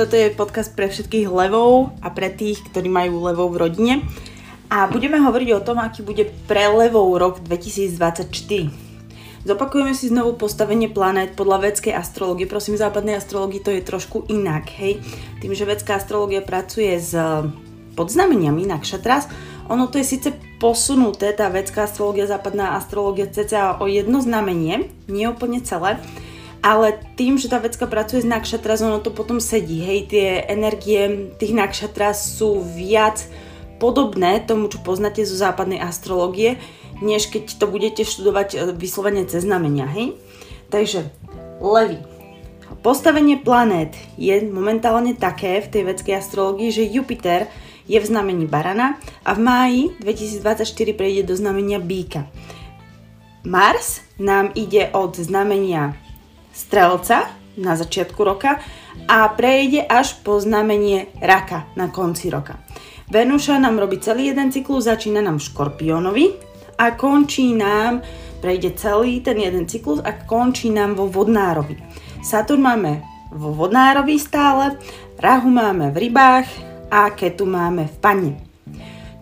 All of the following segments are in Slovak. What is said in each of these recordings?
toto je podcast pre všetkých levov a pre tých, ktorí majú levov v rodine. A budeme hovoriť o tom, aký bude pre levov rok 2024. Zopakujeme si znovu postavenie planét podľa vedskej astrológie. Prosím, západnej astrológii to je trošku inak, hej. Tým, že vedská astrológia pracuje s podznameniami nakšatras, ono to je síce posunuté, tá vedská astrológia, západná astrológia cca o jedno znamenie, nie úplne celé, ale tým, že tá vecka pracuje s nakšatras, ono to potom sedí, hej, tie energie tých nakšatras sú viac podobné tomu, čo poznáte zo západnej astrológie, než keď to budete študovať e, vyslovene cez znamenia, hej. Takže, levy. Postavenie planét je momentálne také v tej vedskej astrológii, že Jupiter je v znamení barana a v máji 2024 prejde do znamenia býka. Mars nám ide od znamenia strelca na začiatku roka a prejde až po znamenie raka na konci roka. Venúša nám robí celý jeden cyklus, začína nám v škorpiónovi a končí nám, prejde celý ten jeden cyklus a končí nám vo vodnárovi. Saturn máme vo vodnárovi stále, Rahu máme v rybách a Ketu máme v pane.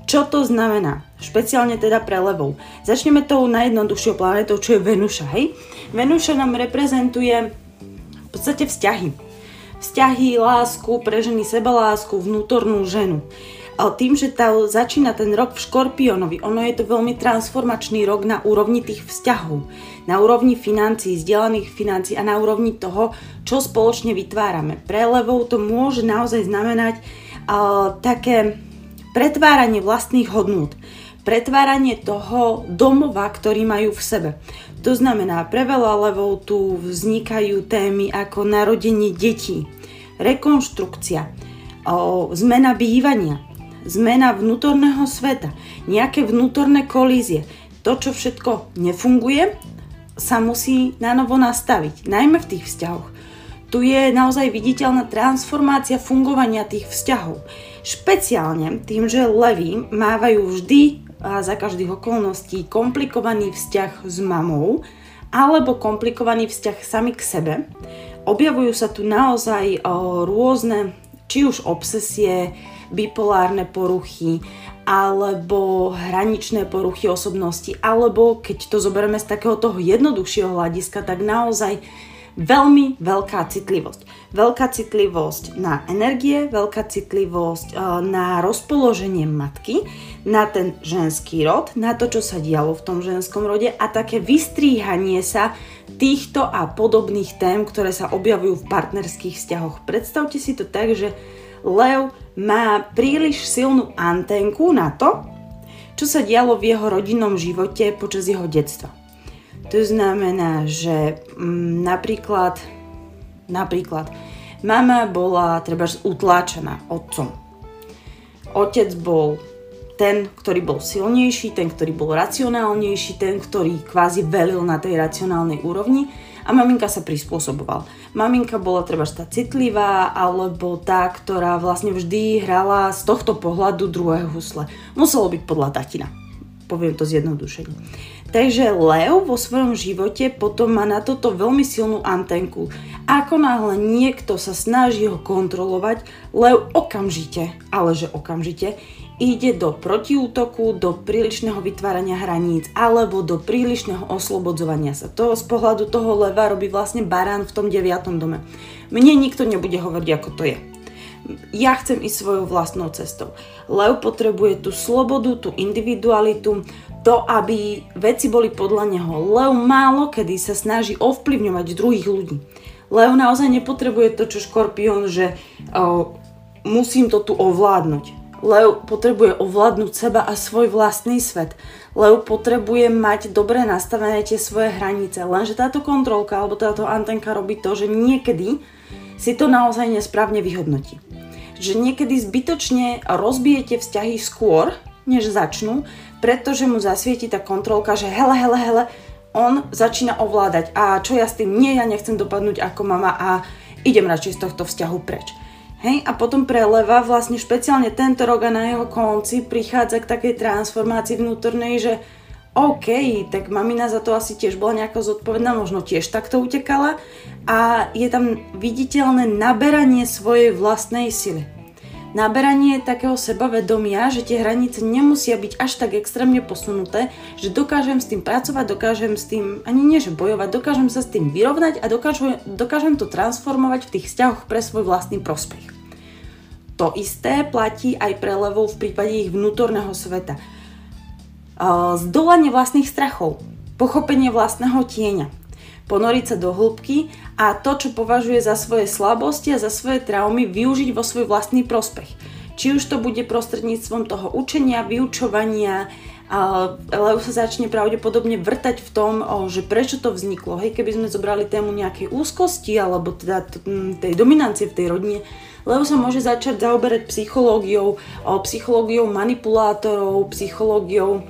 Čo to znamená? Špeciálne teda pre levou. Začneme tou najjednoduchšou planetou, čo je Venuša, hej? Venuša nám reprezentuje v podstate vzťahy. Vzťahy, lásku, pre ženy sebalásku, vnútornú ženu. Ale tým, že tá, začína ten rok v Škorpiónovi, ono je to veľmi transformačný rok na úrovni tých vzťahov, na úrovni financií, zdieľaných financií a na úrovni toho, čo spoločne vytvárame. Pre levou to môže naozaj znamenať uh, také pretváranie vlastných hodnôt, pretváranie toho domova, ktorý majú v sebe. To znamená, pre veľa levov tu vznikajú témy ako narodenie detí, rekonštrukcia, zmena bývania, zmena vnútorného sveta, nejaké vnútorné kolízie. To, čo všetko nefunguje, sa musí na novo nastaviť, najmä v tých vzťahoch. Tu je naozaj viditeľná transformácia fungovania tých vzťahov. Špeciálne tým, že levy mávajú vždy a za každých okolností komplikovaný vzťah s mamou alebo komplikovaný vzťah sami k sebe. Objavujú sa tu naozaj o, rôzne, či už obsesie, bipolárne poruchy, alebo hraničné poruchy osobnosti, alebo keď to zoberieme z takého toho jednoduchšieho hľadiska, tak naozaj veľmi veľká citlivosť. Veľká citlivosť na energie, veľká citlivosť e, na rozpoloženie matky, na ten ženský rod, na to, čo sa dialo v tom ženskom rode a také vystríhanie sa týchto a podobných tém, ktoré sa objavujú v partnerských vzťahoch. Predstavte si to tak, že Lev má príliš silnú antenku na to, čo sa dialo v jeho rodinnom živote počas jeho detstva. To znamená, že m, mm, napríklad, napríklad mama bola treba utláčaná otcom. Otec bol ten, ktorý bol silnejší, ten, ktorý bol racionálnejší, ten, ktorý kvázi velil na tej racionálnej úrovni a maminka sa prispôsoboval. Maminka bola treba tá citlivá alebo tá, ktorá vlastne vždy hrala z tohto pohľadu druhé husle. Muselo byť podľa tatina. Poviem to zjednodušene. Takže Leo vo svojom živote potom má na toto veľmi silnú antenku. Ako náhle niekto sa snaží ho kontrolovať, Leo okamžite, ale že okamžite, ide do protiútoku, do prílišného vytvárania hraníc alebo do prílišného oslobodzovania sa. To z pohľadu toho leva robí vlastne barán v tom deviatom dome. Mne nikto nebude hovoriť, ako to je ja chcem ísť svojou vlastnou cestou. Lev potrebuje tú slobodu, tú individualitu, to, aby veci boli podľa neho. Lev málo kedy sa snaží ovplyvňovať druhých ľudí. Lev naozaj nepotrebuje to, čo škorpión, že o, musím to tu ovládnuť. Lev potrebuje ovládnuť seba a svoj vlastný svet. Lev potrebuje mať dobre nastavené tie svoje hranice. Lenže táto kontrolka alebo táto antenka robí to, že niekedy si to naozaj nesprávne vyhodnotí. Že niekedy zbytočne rozbijete vzťahy skôr, než začnú, pretože mu zasvieti tá kontrolka, že hele, hele, hele, on začína ovládať. A čo ja s tým, nie, ja nechcem dopadnúť ako mama a idem radšej z tohto vzťahu preč. Hej, a potom pre leva vlastne špeciálne tento rok a na jeho konci prichádza k takej transformácii vnútornej, že OK, tak mamina za to asi tiež bola nejako zodpovedná, možno tiež takto utekala. A je tam viditeľné naberanie svojej vlastnej sily naberanie takého sebavedomia, že tie hranice nemusia byť až tak extrémne posunuté, že dokážem s tým pracovať, dokážem s tým ani nie že bojovať, dokážem sa s tým vyrovnať a dokážem, dokážem to transformovať v tých vzťahoch pre svoj vlastný prospech. To isté platí aj pre levov v prípade ich vnútorného sveta. Zdolanie vlastných strachov, pochopenie vlastného tieňa, ponoriť sa do hĺbky a to, čo považuje za svoje slabosti a za svoje traumy, využiť vo svoj vlastný prospech. Či už to bude prostredníctvom toho učenia, vyučovania, ale sa začne pravdepodobne vrtať v tom, že prečo to vzniklo. Hej, keby sme zobrali tému nejakej úzkosti alebo teda tej dominancie v tej rodine, lebo sa môže začať zaoberať psychológiou, psychológiou manipulátorov, psychológiou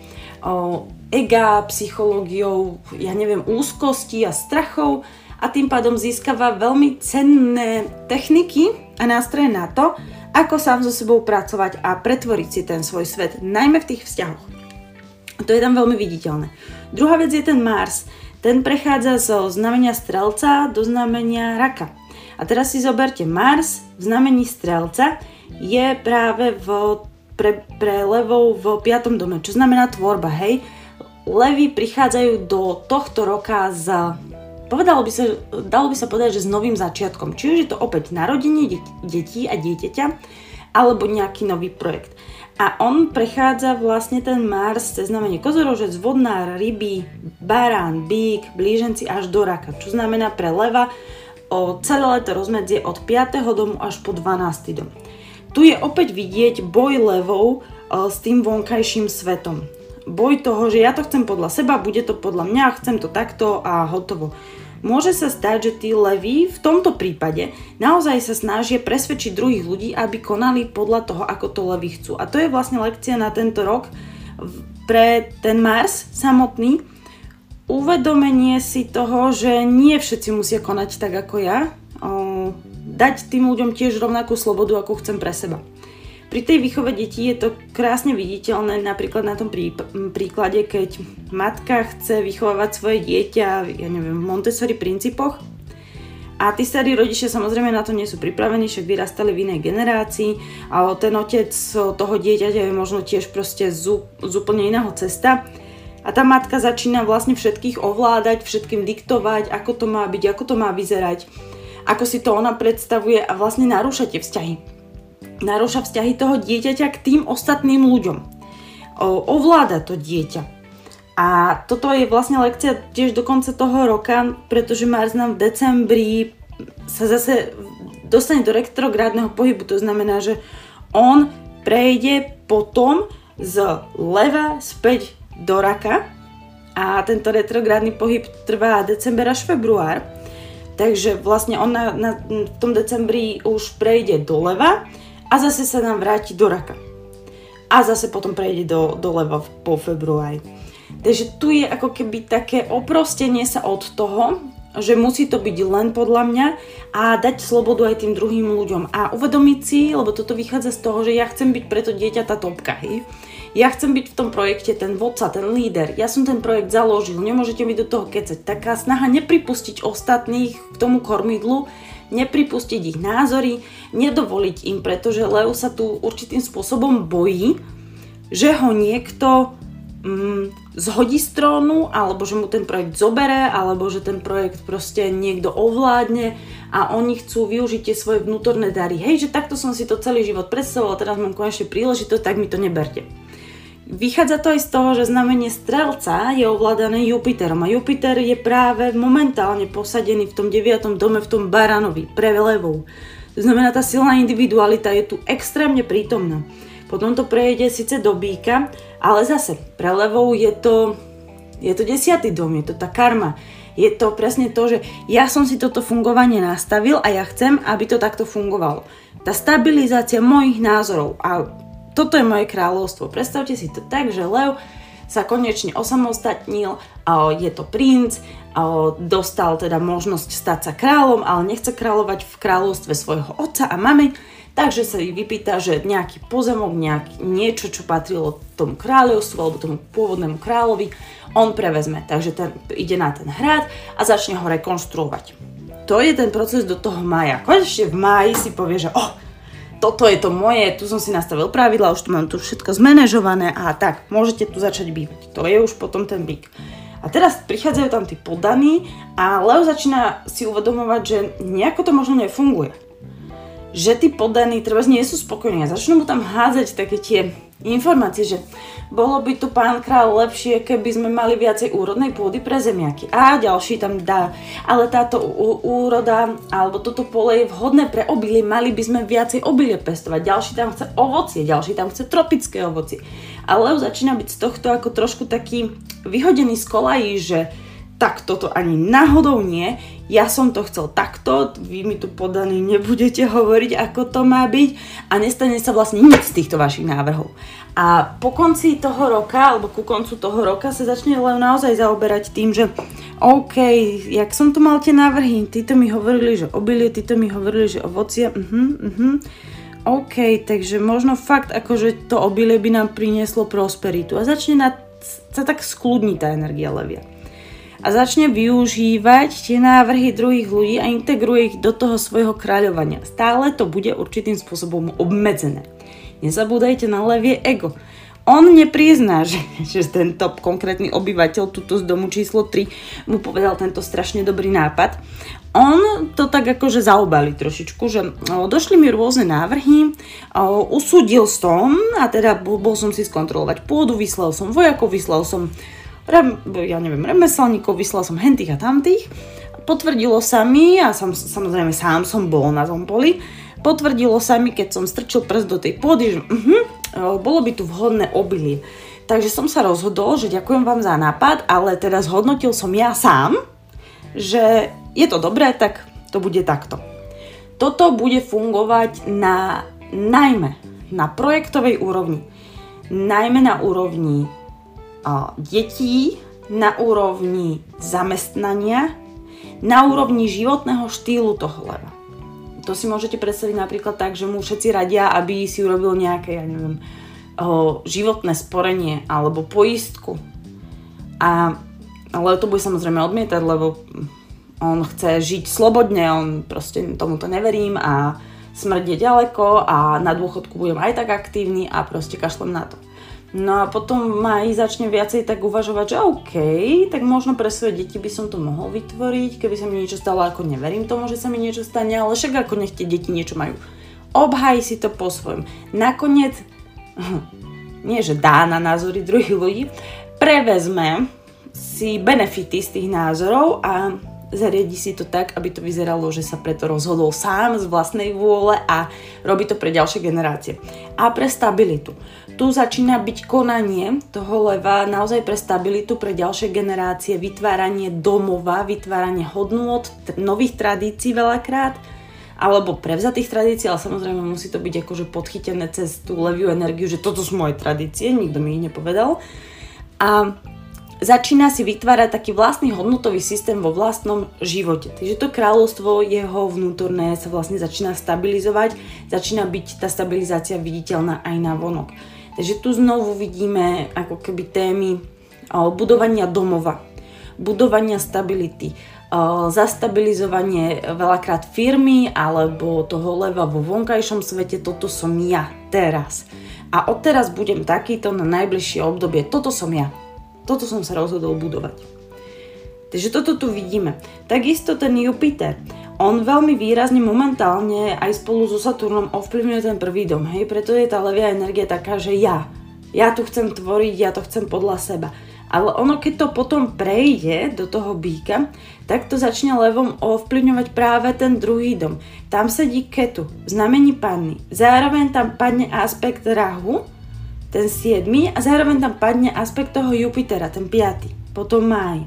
ega, psychológiou, ja neviem, úzkosti a strachov a tým pádom získava veľmi cenné techniky a nástroje na to, ako sám so sebou pracovať a pretvoriť si ten svoj svet, najmä v tých vzťahoch. To je tam veľmi viditeľné. Druhá vec je ten Mars. Ten prechádza zo znamenia strelca do znamenia raka. A teraz si zoberte, Mars v znamení strelca je práve v, pre, pre levou v piatom dome, čo znamená tvorba, hej? Levy prichádzajú do tohto roka s povedalo by sa, dalo by sa povedať, že s novým začiatkom. Či už je to opäť narodenie detí a dieťaťa, alebo nejaký nový projekt. A on prechádza vlastne ten Mars cez znamenie kozorožec, vodnár, ryby, barán, bík, blíženci až do raka. Čo znamená pre leva o celé leto rozmedzie od 5. domu až po 12. dom. Tu je opäť vidieť boj levou s tým vonkajším svetom boj toho, že ja to chcem podľa seba, bude to podľa mňa, chcem to takto a hotovo. Môže sa stať, že tí leví v tomto prípade naozaj sa snažia presvedčiť druhých ľudí, aby konali podľa toho, ako to leví chcú. A to je vlastne lekcia na tento rok pre ten Mars samotný. Uvedomenie si toho, že nie všetci musia konať tak ako ja. O, dať tým ľuďom tiež rovnakú slobodu, ako chcem pre seba. Pri tej výchove detí je to krásne viditeľné napríklad na tom prí, príklade, keď matka chce vychovávať svoje dieťa, ja neviem, v Montessori princípoch a tí starí rodičia samozrejme na to nie sú pripravení, však vyrastali v inej generácii a ten otec toho dieťaťa je možno tiež proste z, z úplne iného cesta. A tá matka začína vlastne všetkých ovládať, všetkým diktovať, ako to má byť, ako to má vyzerať, ako si to ona predstavuje a vlastne narúša tie vzťahy narúša vzťahy toho dieťaťa k tým ostatným ľuďom. Ovláda to dieťa. A toto je vlastne lekcia tiež do konca toho roka, pretože Mars nám v decembri sa zase dostane do retrográdneho pohybu. To znamená, že on prejde potom z leva späť do raka a tento retrográdny pohyb trvá december až február. Takže vlastne on na, na, v tom decembri už prejde do leva a zase sa nám vráti do raka. A zase potom prejde do, do leva po februári. Takže tu je ako keby také oprostenie sa od toho, že musí to byť len podľa mňa a dať slobodu aj tým druhým ľuďom a uvedomiť si, lebo toto vychádza z toho, že ja chcem byť preto dieťa tá topka, hej. Ja chcem byť v tom projekte ten vodca, ten líder. Ja som ten projekt založil, nemôžete mi do toho kecať. Taká snaha nepripustiť ostatných k tomu kormidlu nepripustiť ich názory, nedovoliť im, pretože Leo sa tu určitým spôsobom bojí, že ho niekto mm, zhodí z trónu, alebo že mu ten projekt zobere, alebo že ten projekt proste niekto ovládne a oni chcú využiť tie svoje vnútorné dary. Hej, že takto som si to celý život predstavoval, teraz mám konečne príležitosť, tak mi to neberte. Vychádza to aj z toho, že znamenie strelca je ovládané Jupiterom a Jupiter je práve momentálne posadený v tom 9. dome v tom baranovi, pre levou. To znamená, tá silná individualita je tu extrémne prítomná. Potom to prejde síce do býka, ale zase pre levou je to, je to desiatý dom, je to tá karma. Je to presne to, že ja som si toto fungovanie nastavil a ja chcem, aby to takto fungovalo. Tá stabilizácia mojich názorov a toto je moje kráľovstvo. Predstavte si to tak, že Leo sa konečne osamostatnil, a je to princ, a dostal teda možnosť stať sa kráľom, ale nechce kráľovať v kráľovstve svojho otca a mamy, Takže sa vypýta, že nejaký pozemok, nejaký, niečo, čo patrilo tomu kráľovstvu alebo tomu pôvodnému kráľovi, on prevezme. Takže ten ide na ten hrad a začne ho rekonštruovať. To je ten proces do toho maja. Konečne v máji si povie, že oh, toto je to moje, tu som si nastavil pravidla, už tu mám tu všetko zmanéžované a tak, môžete tu začať bývať. To je už potom ten byk. A teraz prichádzajú tam tí podaní a Leo začína si uvedomovať, že nejako to možno nefunguje že tí podaní treba nie sú spokojní a začnú mu tam hádzať také tie informácie, že bolo by tu pán král lepšie, keby sme mali viacej úrodnej pôdy pre zemiaky. A ďalší tam dá, ale táto úroda alebo toto pole je vhodné pre obilie, mali by sme viacej obilie pestovať. Ďalší tam chce ovocie, ďalší tam chce tropické ovocie. A Leo začína byť z tohto ako trošku taký vyhodený z kolají, že tak toto ani náhodou nie, ja som to chcel takto, vy mi tu podaní nebudete hovoriť, ako to má byť a nestane sa vlastne nič z týchto vašich návrhov. A po konci toho roka, alebo ku koncu toho roka sa začne len naozaj zaoberať tým, že OK, jak som tu mal tie návrhy, títo mi hovorili, že obilie, títo mi hovorili, že ovocie, uh-huh, uh-huh. OK, takže možno fakt akože to obilie by nám prinieslo prosperitu a začne na, sa tak skľudní tá energia levia a začne využívať tie návrhy druhých ľudí a integruje ich do toho svojho kráľovania. Stále to bude určitým spôsobom obmedzené. Nezabúdajte na levie ego. On neprizná, že, že tento konkrétny obyvateľ tuto z domu číslo 3 mu povedal tento strašne dobrý nápad. On to tak akože zaobali trošičku, že došli mi rôzne návrhy, usúdil som a teda bol som si skontrolovať pôdu, vyslal som vojakov, vyslal som rem, ja neviem, remeselníkov, vyslal som hentých a tamtých. Potvrdilo sa mi, a sam, samozrejme sám som bol na tom poli, potvrdilo sa mi, keď som strčil prst do tej pôdy, že uh-huh, bolo by tu vhodné obilie. Takže som sa rozhodol, že ďakujem vám za nápad, ale teda zhodnotil som ja sám, že je to dobré, tak to bude takto. Toto bude fungovať na najmä na projektovej úrovni, najmä na úrovni detí na úrovni zamestnania, na úrovni životného štýlu toho leva. To si môžete predstaviť napríklad tak, že mu všetci radia, aby si urobil nejaké, ja neviem, životné sporenie alebo poistku. A, ale to bude samozrejme odmietať, lebo on chce žiť slobodne, on proste tomuto neverím a smrť je ďaleko a na dôchodku budem aj tak aktívny a proste kašlem na to. No a potom ma aj začne viacej tak uvažovať, že OK, tak možno pre svoje deti by som to mohol vytvoriť, keby sa mi niečo stalo, ako neverím tomu, že sa mi niečo stane, ale však ako nech tie deti niečo majú. Obhaj si to po svojom. Nakoniec, nie že dá na názory druhých ľudí, prevezme si benefity z tých názorov a zariadi si to tak, aby to vyzeralo, že sa preto rozhodol sám z vlastnej vôle a robí to pre ďalšie generácie. A pre stabilitu. Tu začína byť konanie toho leva naozaj pre stabilitu pre ďalšie generácie, vytváranie domova, vytváranie hodnôt, nových tradícií veľakrát, alebo prevzatých tradícií, ale samozrejme musí to byť akože podchytené cez tú leviu energiu, že toto sú moje tradície, nikto mi ich nepovedal. A začína si vytvárať taký vlastný hodnotový systém vo vlastnom živote. Takže to kráľovstvo jeho vnútorné sa vlastne začína stabilizovať, začína byť tá stabilizácia viditeľná aj na vonok. Takže tu znovu vidíme ako keby témy budovania domova, budovania stability, zastabilizovanie veľakrát firmy alebo toho leva vo vonkajšom svete, toto som ja teraz. A odteraz budem takýto na najbližšie obdobie, toto som ja. Toto som sa rozhodol budovať. Takže toto tu vidíme. Takisto ten Jupiter. On veľmi výrazne momentálne aj spolu so Saturnom ovplyvňuje ten prvý dom. Hej? Preto je tá levia energia taká, že ja. Ja tu chcem tvoriť, ja to chcem podľa seba. Ale ono, keď to potom prejde do toho býka, tak to začne levom ovplyvňovať práve ten druhý dom. Tam sedí ketu, znamení panny. Zároveň tam padne aspekt rahu, ten 7 a zároveň tam padne aspekt toho Jupitera, ten 5, potom máj.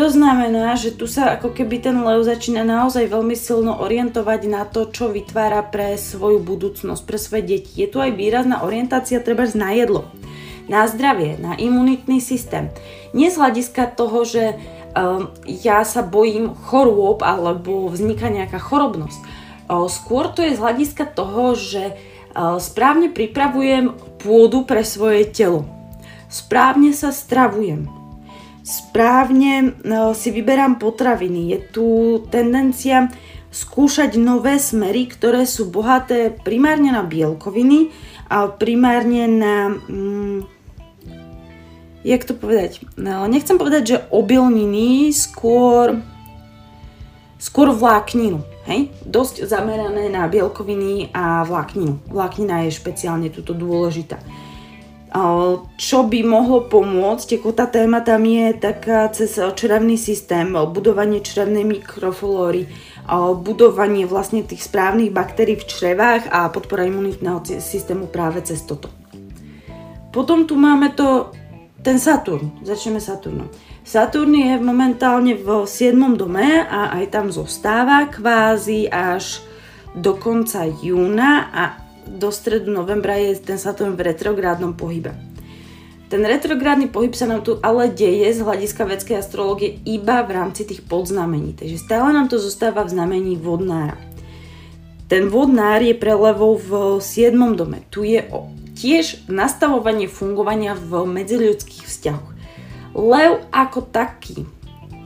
To znamená, že tu sa ako keby ten Leo začína naozaj veľmi silno orientovať na to, čo vytvára pre svoju budúcnosť, pre svoje deti. Je tu aj výrazná orientácia treba na jedlo, na zdravie, na imunitný systém. Nie z hľadiska toho, že um, ja sa bojím chorôb alebo vzniká nejaká chorobnosť Skôr to je z hľadiska toho, že správne pripravujem pôdu pre svoje telo. Správne sa stravujem. Správne si vyberám potraviny. Je tu tendencia skúšať nové smery, ktoré sú bohaté primárne na bielkoviny a primárne na... Mm, jak to povedať? No, nechcem povedať, že obilniny, skôr skôr vlákninu. Hej? Dosť zamerané na bielkoviny a vlákninu. Vláknina je špeciálne tuto dôležitá. Čo by mohlo pomôcť, ako tá téma tam je taká cez črevný systém, budovanie črevnej mikroflóry, budovanie vlastne tých správnych baktérií v črevách a podpora imunitného systému práve cez toto. Potom tu máme to, ten Saturn. Začneme Saturnom. Saturn je momentálne v 7. dome a aj tam zostáva kvázi až do konca júna a do stredu novembra je ten Saturn v retrográdnom pohybe. Ten retrográdny pohyb sa nám tu ale deje z hľadiska vedskej astrológie iba v rámci tých podznamení, takže stále nám to zostáva v znamení vodnára. Ten vodnár je prelevou v 7. dome. Tu je tiež nastavovanie fungovania v medziľudských vzťahoch. Lev ako taký,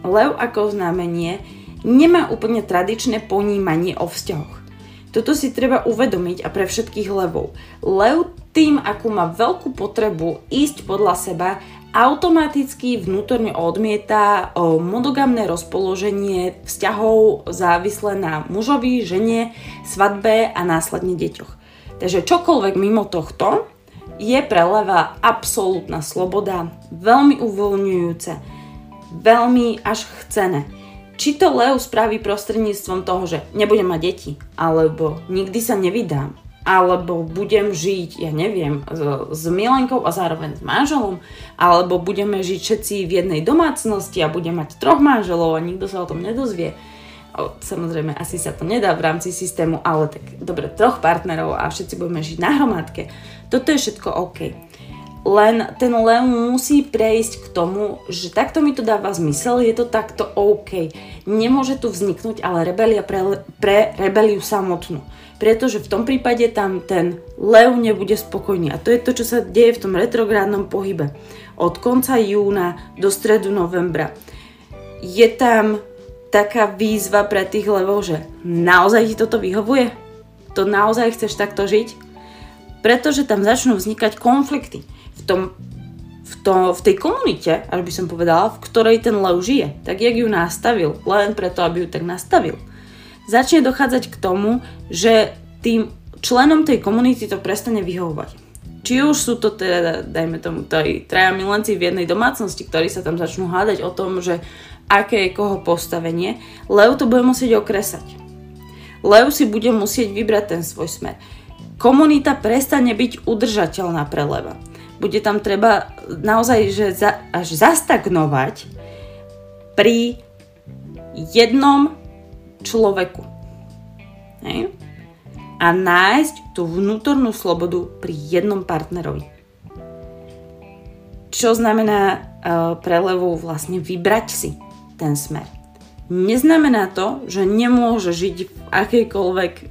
lev ako znamenie, nemá úplne tradičné ponímanie o vzťahoch. Toto si treba uvedomiť a pre všetkých levov. Lev tým, ako má veľkú potrebu ísť podľa seba, automaticky vnútorne odmieta monogamné rozpoloženie vzťahov závislé na mužovi, žene, svadbe a následne deťoch. Takže čokoľvek mimo tohto je pre leva absolútna sloboda, veľmi uvoľňujúce, veľmi až chcené. Či to Leo spraví prostredníctvom toho, že nebudem mať deti, alebo nikdy sa nevydám, alebo budem žiť, ja neviem, s, s milenkou a zároveň s manželom, alebo budeme žiť všetci v jednej domácnosti a budem mať troch manželov a nikto sa o tom nedozvie. Samozrejme, asi sa to nedá v rámci systému, ale tak dobre, troch partnerov a všetci budeme žiť na hromadke. Toto je všetko OK. Len ten Leon musí prejsť k tomu, že takto mi to dáva zmysel, je to takto OK. Nemôže tu vzniknúť ale rebelia pre, pre rebeliu samotnú. Pretože v tom prípade tam ten Lev nebude spokojný. A to je to, čo sa deje v tom retrográdnom pohybe. Od konca júna do stredu novembra. Je tam taká výzva pre tých levov, že naozaj ti toto vyhovuje? To naozaj chceš takto žiť? Pretože tam začnú vznikať konflikty v, tom, v, to, v tej komunite, až by som povedala, v ktorej ten lev žije, tak jak ju nastavil, len preto, aby ju tak nastavil. Začne dochádzať k tomu, že tým členom tej komunity to prestane vyhovovať. Či už sú to teda, dajme tomu, aj traja milenci v jednej domácnosti, ktorí sa tam začnú hádať o tom, že aké je koho postavenie, Lev to bude musieť okresať. Lev si bude musieť vybrať ten svoj smer komunita prestane byť udržateľná pre leva. Bude tam treba naozaj že za, až zastagnovať pri jednom človeku. Hej? A nájsť tú vnútornú slobodu pri jednom partnerovi. Čo znamená uh, pre levu vlastne vybrať si ten smer. Neznamená to, že nemôže žiť v akejkoľvek uh,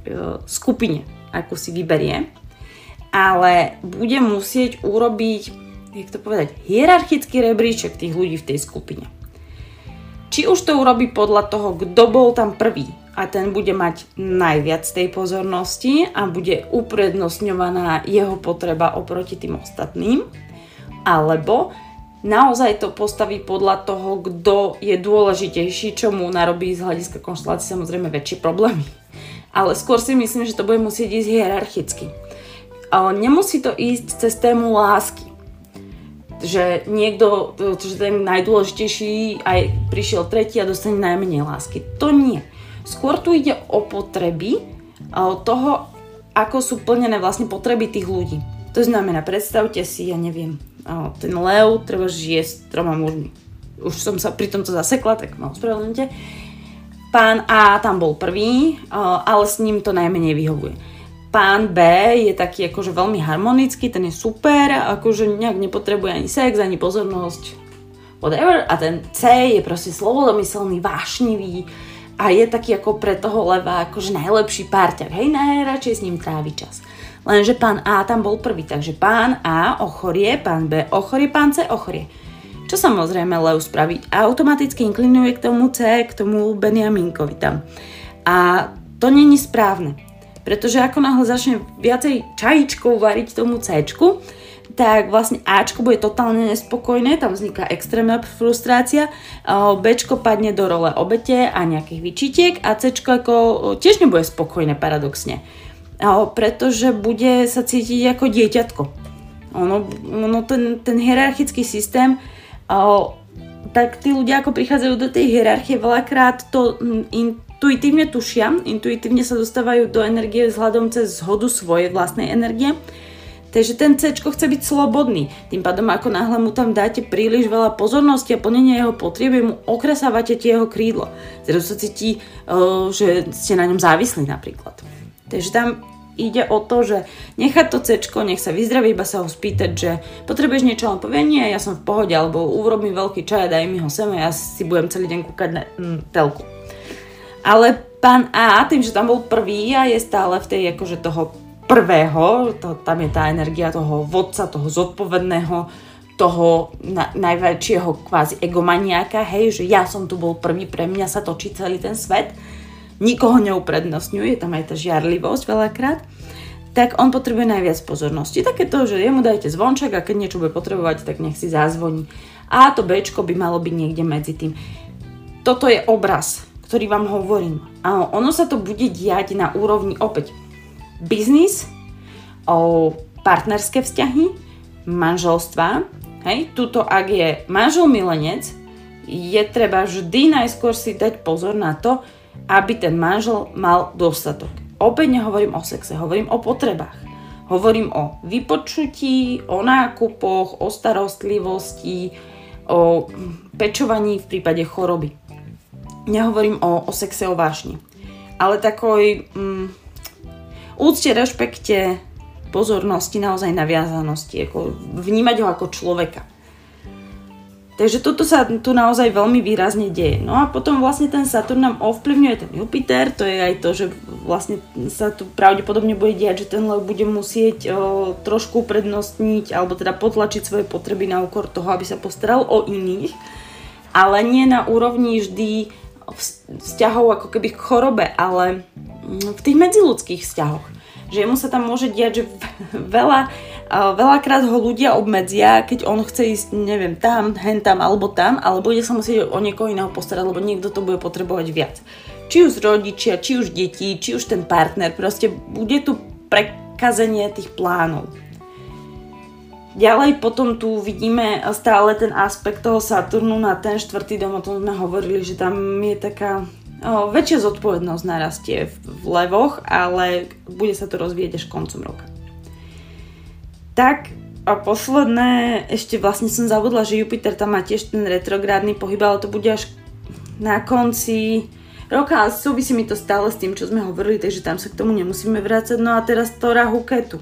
skupine ako si vyberie, ale bude musieť urobiť, jak to povedať, hierarchický rebríček tých ľudí v tej skupine. Či už to urobí podľa toho, kto bol tam prvý a ten bude mať najviac tej pozornosti a bude uprednostňovaná jeho potreba oproti tým ostatným, alebo naozaj to postaví podľa toho, kto je dôležitejší, čo mu narobí z hľadiska konštelácie samozrejme väčšie problémy ale skôr si myslím, že to bude musieť ísť hierarchicky. Nemusí to ísť cez tému lásky. Že niekto, že ten najdôležitejší aj prišiel tretí a dostane najmenej lásky. To nie. Skôr tu ide o potreby toho, ako sú plnené vlastne potreby tých ľudí. To znamená, predstavte si, ja neviem, ten Leo treba žije s troma mužmi. Už som sa pri tomto zasekla, tak ma ospravedlňte Pán A tam bol prvý, ale s ním to najmenej vyhovuje. Pán B je taký akože veľmi harmonický, ten je super, akože nejak nepotrebuje ani sex, ani pozornosť, whatever. A ten C je proste slobodomyselný, vášnivý, a je taký ako pre toho leva akože najlepší párťak, hej, najradšej s ním trávi čas. Lenže pán A tam bol prvý, takže pán A ochorie, pán B ochorie, pán C ochorie. Čo samozrejme Lev spraví? Automaticky inklinuje k tomu C, k tomu Benjaminkovi tam. A to není správne. Pretože ako náhle začne viacej čajíčkov variť tomu C, tak vlastne Ačko bude totálne nespokojné, tam vzniká extrémna frustrácia, Bčko padne do role obete a nejakých vyčitiek a Cčko ako tiež nebude spokojné paradoxne pretože bude sa cítiť ako dieťatko. Ono, ono ten, ten hierarchický systém, tak tí ľudia ako prichádzajú do tej hierarchie veľakrát to intuitívne tušia, intuitívne sa dostávajú do energie vzhľadom cez zhodu svojej vlastnej energie. Takže ten C chce byť slobodný. Tým pádom, ako náhle mu tam dáte príliš veľa pozornosti a plnenia jeho potrieby, mu okresávate tie jeho krídlo. Zrazu sa cíti, že ste na ňom závislí napríklad. Takže tam ide o to, že nechať to C, nech sa vyzdraví, iba sa ho spýtať, že potrebuješ niečo, on povie, nie, ja som v pohode, alebo urob veľký čaj daj mi ho sem a ja si budem celý deň kúkať na mm, telku. Ale pán A, tým, že tam bol prvý a je stále v tej akože toho prvého, to, tam je tá energia toho vodca, toho zodpovedného, toho na, najväčšieho kvázi egomaniáka, hej, že ja som tu bol prvý, pre mňa sa točí celý ten svet, nikoho neuprednostňuje, je tam aj tá žiarlivosť veľakrát, tak on potrebuje najviac pozornosti. Také to, že jemu dajte zvonček a keď niečo bude potrebovať, tak nech si zazvoní. A to B by malo byť niekde medzi tým. Toto je obraz, ktorý vám hovorím. A ono sa to bude diať na úrovni opäť biznis, o partnerské vzťahy, manželstva. Hej, tuto ak je manžel milenec, je treba vždy najskôr si dať pozor na to, aby ten manžel mal dostatok. Opäť nehovorím o sexe, hovorím o potrebách. Hovorím o vypočutí, o nákupoch, o starostlivosti, o pečovaní v prípade choroby. Nehovorím o, o sexe, o vášni. Ale takoj mm, úcte, rešpekte, pozornosti, naozaj naviazanosti. Ako vnímať ho ako človeka. Takže toto sa tu naozaj veľmi výrazne deje. No a potom vlastne ten Saturn nám ovplyvňuje ten Jupiter, to je aj to, že vlastne sa tu pravdepodobne bude diať, že ten lev bude musieť o, trošku prednostniť alebo teda potlačiť svoje potreby na úkor toho, aby sa postaral o iných, ale nie na úrovni vždy vzťahov ako keby k chorobe, ale v tých medziludských vzťahoch že mu sa tam môže diať, že veľa, veľakrát ho ľudia obmedzia, keď on chce ísť, neviem, tam, hen tam alebo tam, ale bude sa musieť o niekoho iného postarať, lebo niekto to bude potrebovať viac. Či už rodičia, či už deti, či už ten partner, proste bude tu prekazenie tých plánov. Ďalej potom tu vidíme stále ten aspekt toho Saturnu na ten štvrtý dom, o tom sme hovorili, že tam je taká o, väčšia zodpovednosť narastie v, levoch, ale bude sa to rozvíjať až koncom roka. Tak a posledné, ešte vlastne som zabudla, že Jupiter tam má tiež ten retrográdny pohyb, ale to bude až na konci roka a súvisí mi to stále s tým, čo sme hovorili, takže tam sa k tomu nemusíme vrácať. No a teraz to Rahu Ketu.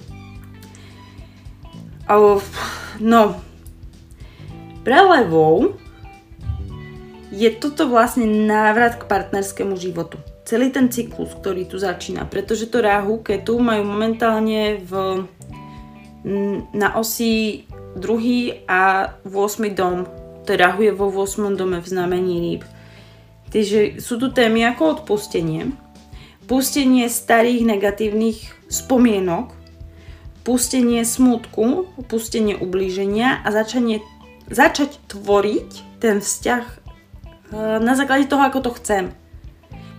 No, pre levou je toto vlastne návrat k partnerskému životu. Celý ten cyklus, ktorý tu začína, pretože to Rahu, Ketu majú momentálne v, na osi druhý a 8 dom. To Rahu je vo 8 dome v znamení rýb. Takže sú tu témy ako odpustenie, pustenie starých negatívnych spomienok, pustenie smutku, pustenie ublíženia a začanie, začať tvoriť ten vzťah na základe toho, ako to chcem.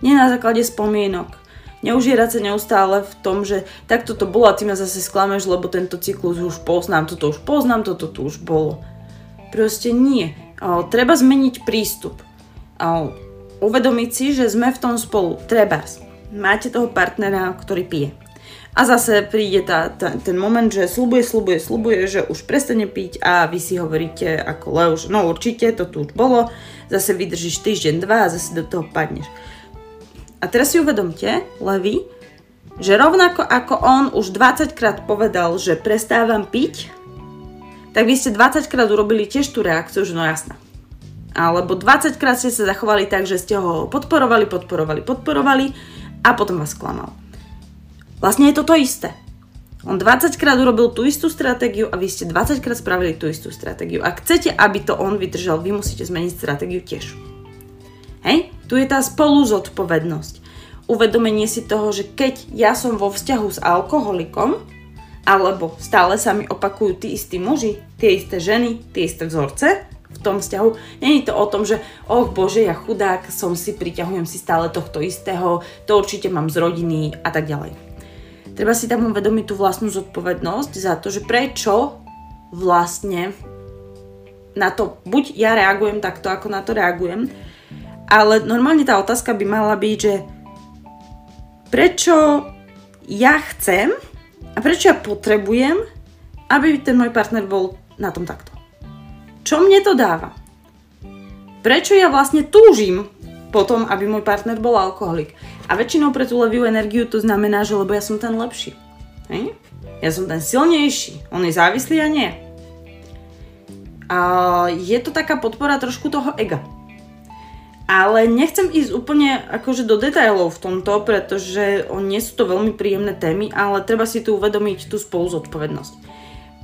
Nie na základe spomienok. Neužierať sa neustále v tom, že takto to bolo a ty ma zase sklameš, lebo tento cyklus už poznám, toto už poznám, toto tu už bolo. Proste nie. O, treba zmeniť prístup. O, uvedomiť si, že sme v tom spolu. Treba. Máte toho partnera, ktorý pije. A zase príde tá, tá, ten moment, že slubuje, slubuje, slubuje, že už prestane piť a vy si hovoríte ako že no určite, to tu už bolo, zase vydržíš týždeň, dva a zase do toho padneš. A teraz si uvedomte, Levi, že rovnako ako on už 20 krát povedal, že prestávam piť, tak vy ste 20 krát urobili tiež tú reakciu, že no jasná. Alebo 20 krát ste sa zachovali tak, že ste ho podporovali, podporovali, podporovali a potom vás klamal. Vlastne je to to isté. On 20 krát urobil tú istú stratégiu a vy ste 20 krát spravili tú istú stratégiu. Ak chcete, aby to on vydržal, vy musíte zmeniť stratégiu tiež. Hej? Tu je tá spolu zodpovednosť. Uvedomenie si toho, že keď ja som vo vzťahu s alkoholikom, alebo stále sa mi opakujú tí istí muži, tie isté ženy, tie isté vzorce v tom vzťahu. Není to o tom, že oh bože, ja chudák som si, priťahujem si stále tohto istého, to určite mám z rodiny a tak ďalej. Treba si tam uvedomiť tú vlastnú zodpovednosť za to, že prečo vlastne na to, buď ja reagujem takto, ako na to reagujem, ale normálne tá otázka by mala byť, že prečo ja chcem a prečo ja potrebujem, aby ten môj partner bol na tom takto. Čo mne to dáva? Prečo ja vlastne túžim potom, aby môj partner bol alkoholik. A väčšinou pre tú levú energiu to znamená, že lebo ja som ten lepší. Hej? Ja som ten silnejší. On je závislý a nie. A je to taká podpora trošku toho ega. Ale nechcem ísť úplne akože do detailov v tomto, pretože nie sú to veľmi príjemné témy, ale treba si tu uvedomiť tú spolu zodpovednosť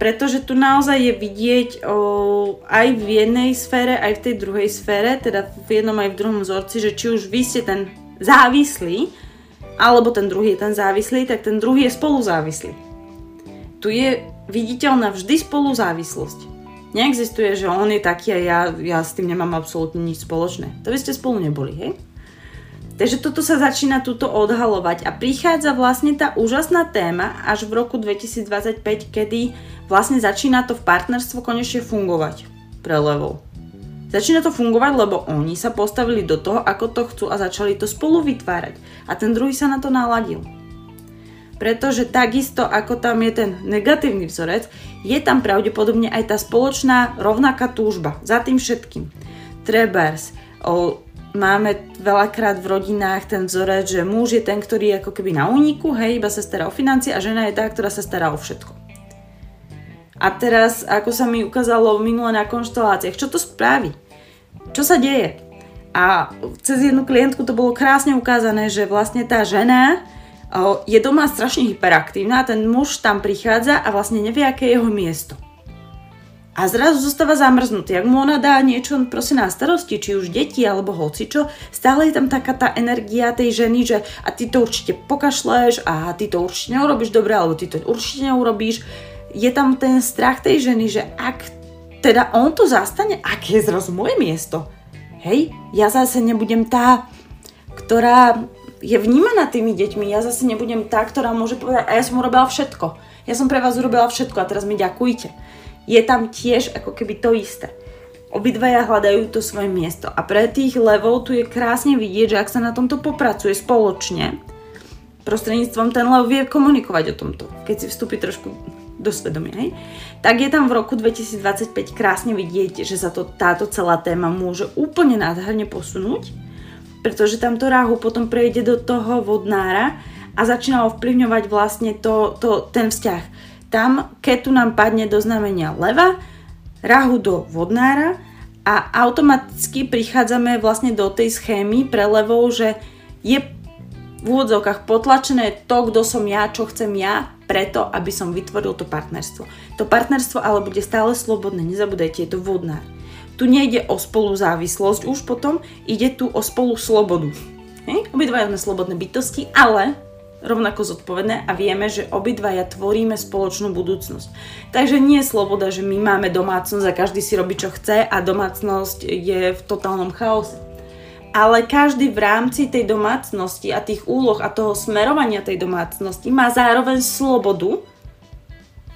pretože tu naozaj je vidieť o, aj v jednej sfére, aj v tej druhej sfére, teda v jednom aj v druhom vzorci, že či už vy ste ten závislý, alebo ten druhý je ten závislý, tak ten druhý je spoluzávislý. Tu je viditeľná vždy spoluzávislosť. Neexistuje, že on je taký a ja, ja s tým nemám absolútne nič spoločné. To by ste spolu neboli, hej? Takže toto sa začína túto odhalovať a prichádza vlastne tá úžasná téma až v roku 2025, kedy vlastne začína to v partnerstvo konečne fungovať pre levou. Začína to fungovať, lebo oni sa postavili do toho, ako to chcú a začali to spolu vytvárať. A ten druhý sa na to naladil. Pretože takisto, ako tam je ten negatívny vzorec, je tam pravdepodobne aj tá spoločná rovnaká túžba za tým všetkým. Trebers, o, máme veľakrát v rodinách ten vzorec, že muž je ten, ktorý je ako keby na úniku, hej, iba sa stará o financie a žena je tá, ktorá sa stará o všetko. A teraz, ako sa mi ukázalo minule na konšteláciách, čo to spraví? Čo sa deje? A cez jednu klientku to bolo krásne ukázané, že vlastne tá žena je doma strašne hyperaktívna, ten muž tam prichádza a vlastne nevie, aké je jeho miesto a zrazu zostáva zamrznutý. Ak mu ona dá niečo proste na starosti, či už deti alebo hocičo, stále je tam taká tá energia tej ženy, že a ty to určite pokašleš a ty to určite neurobíš dobre, alebo ty to určite neurobíš. Je tam ten strach tej ženy, že ak teda on to zastane, aké je zrazu moje miesto? Hej, ja zase nebudem tá, ktorá je vnímaná tými deťmi, ja zase nebudem tá, ktorá môže povedať, a ja som urobila všetko. Ja som pre vás urobila všetko a teraz mi ďakujte je tam tiež ako keby to isté. Obidvaja hľadajú to svoje miesto a pre tých levov tu je krásne vidieť, že ak sa na tomto popracuje spoločne, prostredníctvom ten lev vie komunikovať o tomto, keď si vstúpi trošku do svedomia, hej? tak je tam v roku 2025 krásne vidieť, že sa to, táto celá téma môže úplne nádherne posunúť, pretože tamto ráhu potom prejde do toho vodnára a začína ovplyvňovať vlastne to, to, ten vzťah tam ketu nám padne do znamenia leva, rahu do vodnára a automaticky prichádzame vlastne do tej schémy pre levou, že je v úvodzovkách potlačené to, kto som ja, čo chcem ja, preto, aby som vytvoril to partnerstvo. To partnerstvo ale bude stále slobodné, nezabudajte, je to vodnár. Tu nejde o spoluzávislosť už potom, ide tu o spolu slobodu. Hej? Obidvaja sme slobodné bytosti, ale rovnako zodpovedné a vieme, že obidvaja tvoríme spoločnú budúcnosť. Takže nie je sloboda, že my máme domácnosť a každý si robí čo chce a domácnosť je v totálnom chaose. Ale každý v rámci tej domácnosti a tých úloh a toho smerovania tej domácnosti má zároveň slobodu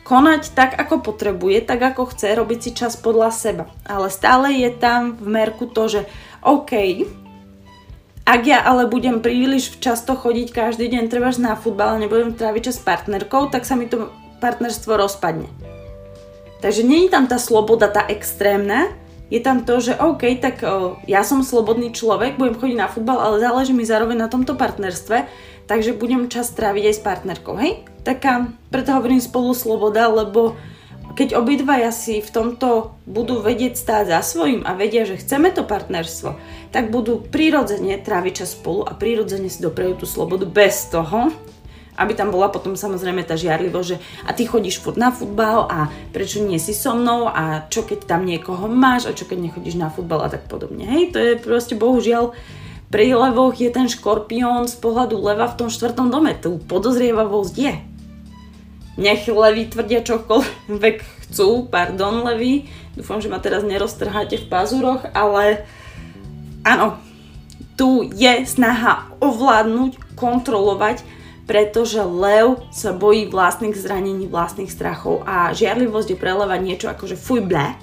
konať tak, ako potrebuje, tak, ako chce, robiť si čas podľa seba. Ale stále je tam v merku to, že OK, ak ja ale budem príliš často chodiť každý deň trebárs na futbal a nebudem tráviť čas s partnerkou, tak sa mi to partnerstvo rozpadne. Takže je tam tá sloboda, tá extrémna, je tam to, že OK, tak o, ja som slobodný človek, budem chodiť na futbal, ale záleží mi zároveň na tomto partnerstve, takže budem čas tráviť aj s partnerkou, hej? Taká, preto hovorím spolu sloboda, lebo keď obidvaja si v tomto budú vedieť stáť za svojím a vedia, že chceme to partnerstvo, tak budú prirodzene tráviť čas spolu a prirodzene si doprejú tú slobodu bez toho, aby tam bola potom samozrejme tá žiarlivosť, že a ty chodíš furt na futbal a prečo nie si so mnou a čo keď tam niekoho máš a čo keď nechodíš na futbal a tak podobne. Hej, to je proste bohužiaľ pri levoch je ten škorpión z pohľadu leva v tom štvrtom dome. Tu podozrievavosť je. Nech levy tvrdia čokoľvek chcú, pardon levy, dúfam, že ma teraz neroztrháte v pazuroch, ale áno, tu je snaha ovládnuť, kontrolovať pretože lev sa bojí vlastných zranení, vlastných strachov a žiarlivosť je prelevať niečo ako že fuj ble,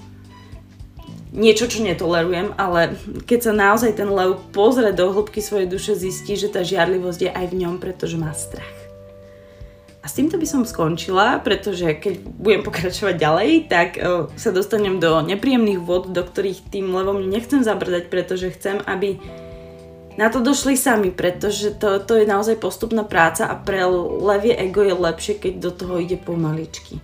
niečo, čo netolerujem, ale keď sa naozaj ten lev pozrie do hĺbky svojej duše, zistí, že tá žiarlivosť je aj v ňom, pretože má strach. A s týmto by som skončila, pretože keď budem pokračovať ďalej, tak uh, sa dostanem do nepríjemných vod, do ktorých tým levom nechcem zabrdať, pretože chcem, aby na to došli sami, pretože to, to je naozaj postupná práca a pre levie ego je lepšie, keď do toho ide pomaličky.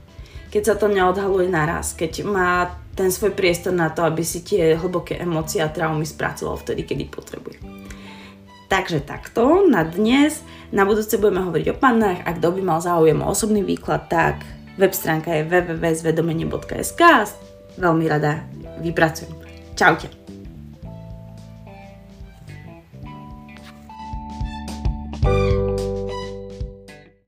Keď sa to neodhaluje naraz, keď má ten svoj priestor na to, aby si tie hlboké emócie a traumy spracoval vtedy, kedy potrebuje. Takže takto na dnes. Na budúce budeme hovoriť o pannách. Ak kto by mal záujem o osobný výklad, tak web stránka je www.zvedomenie.sk Veľmi rada vypracujem. Čaute.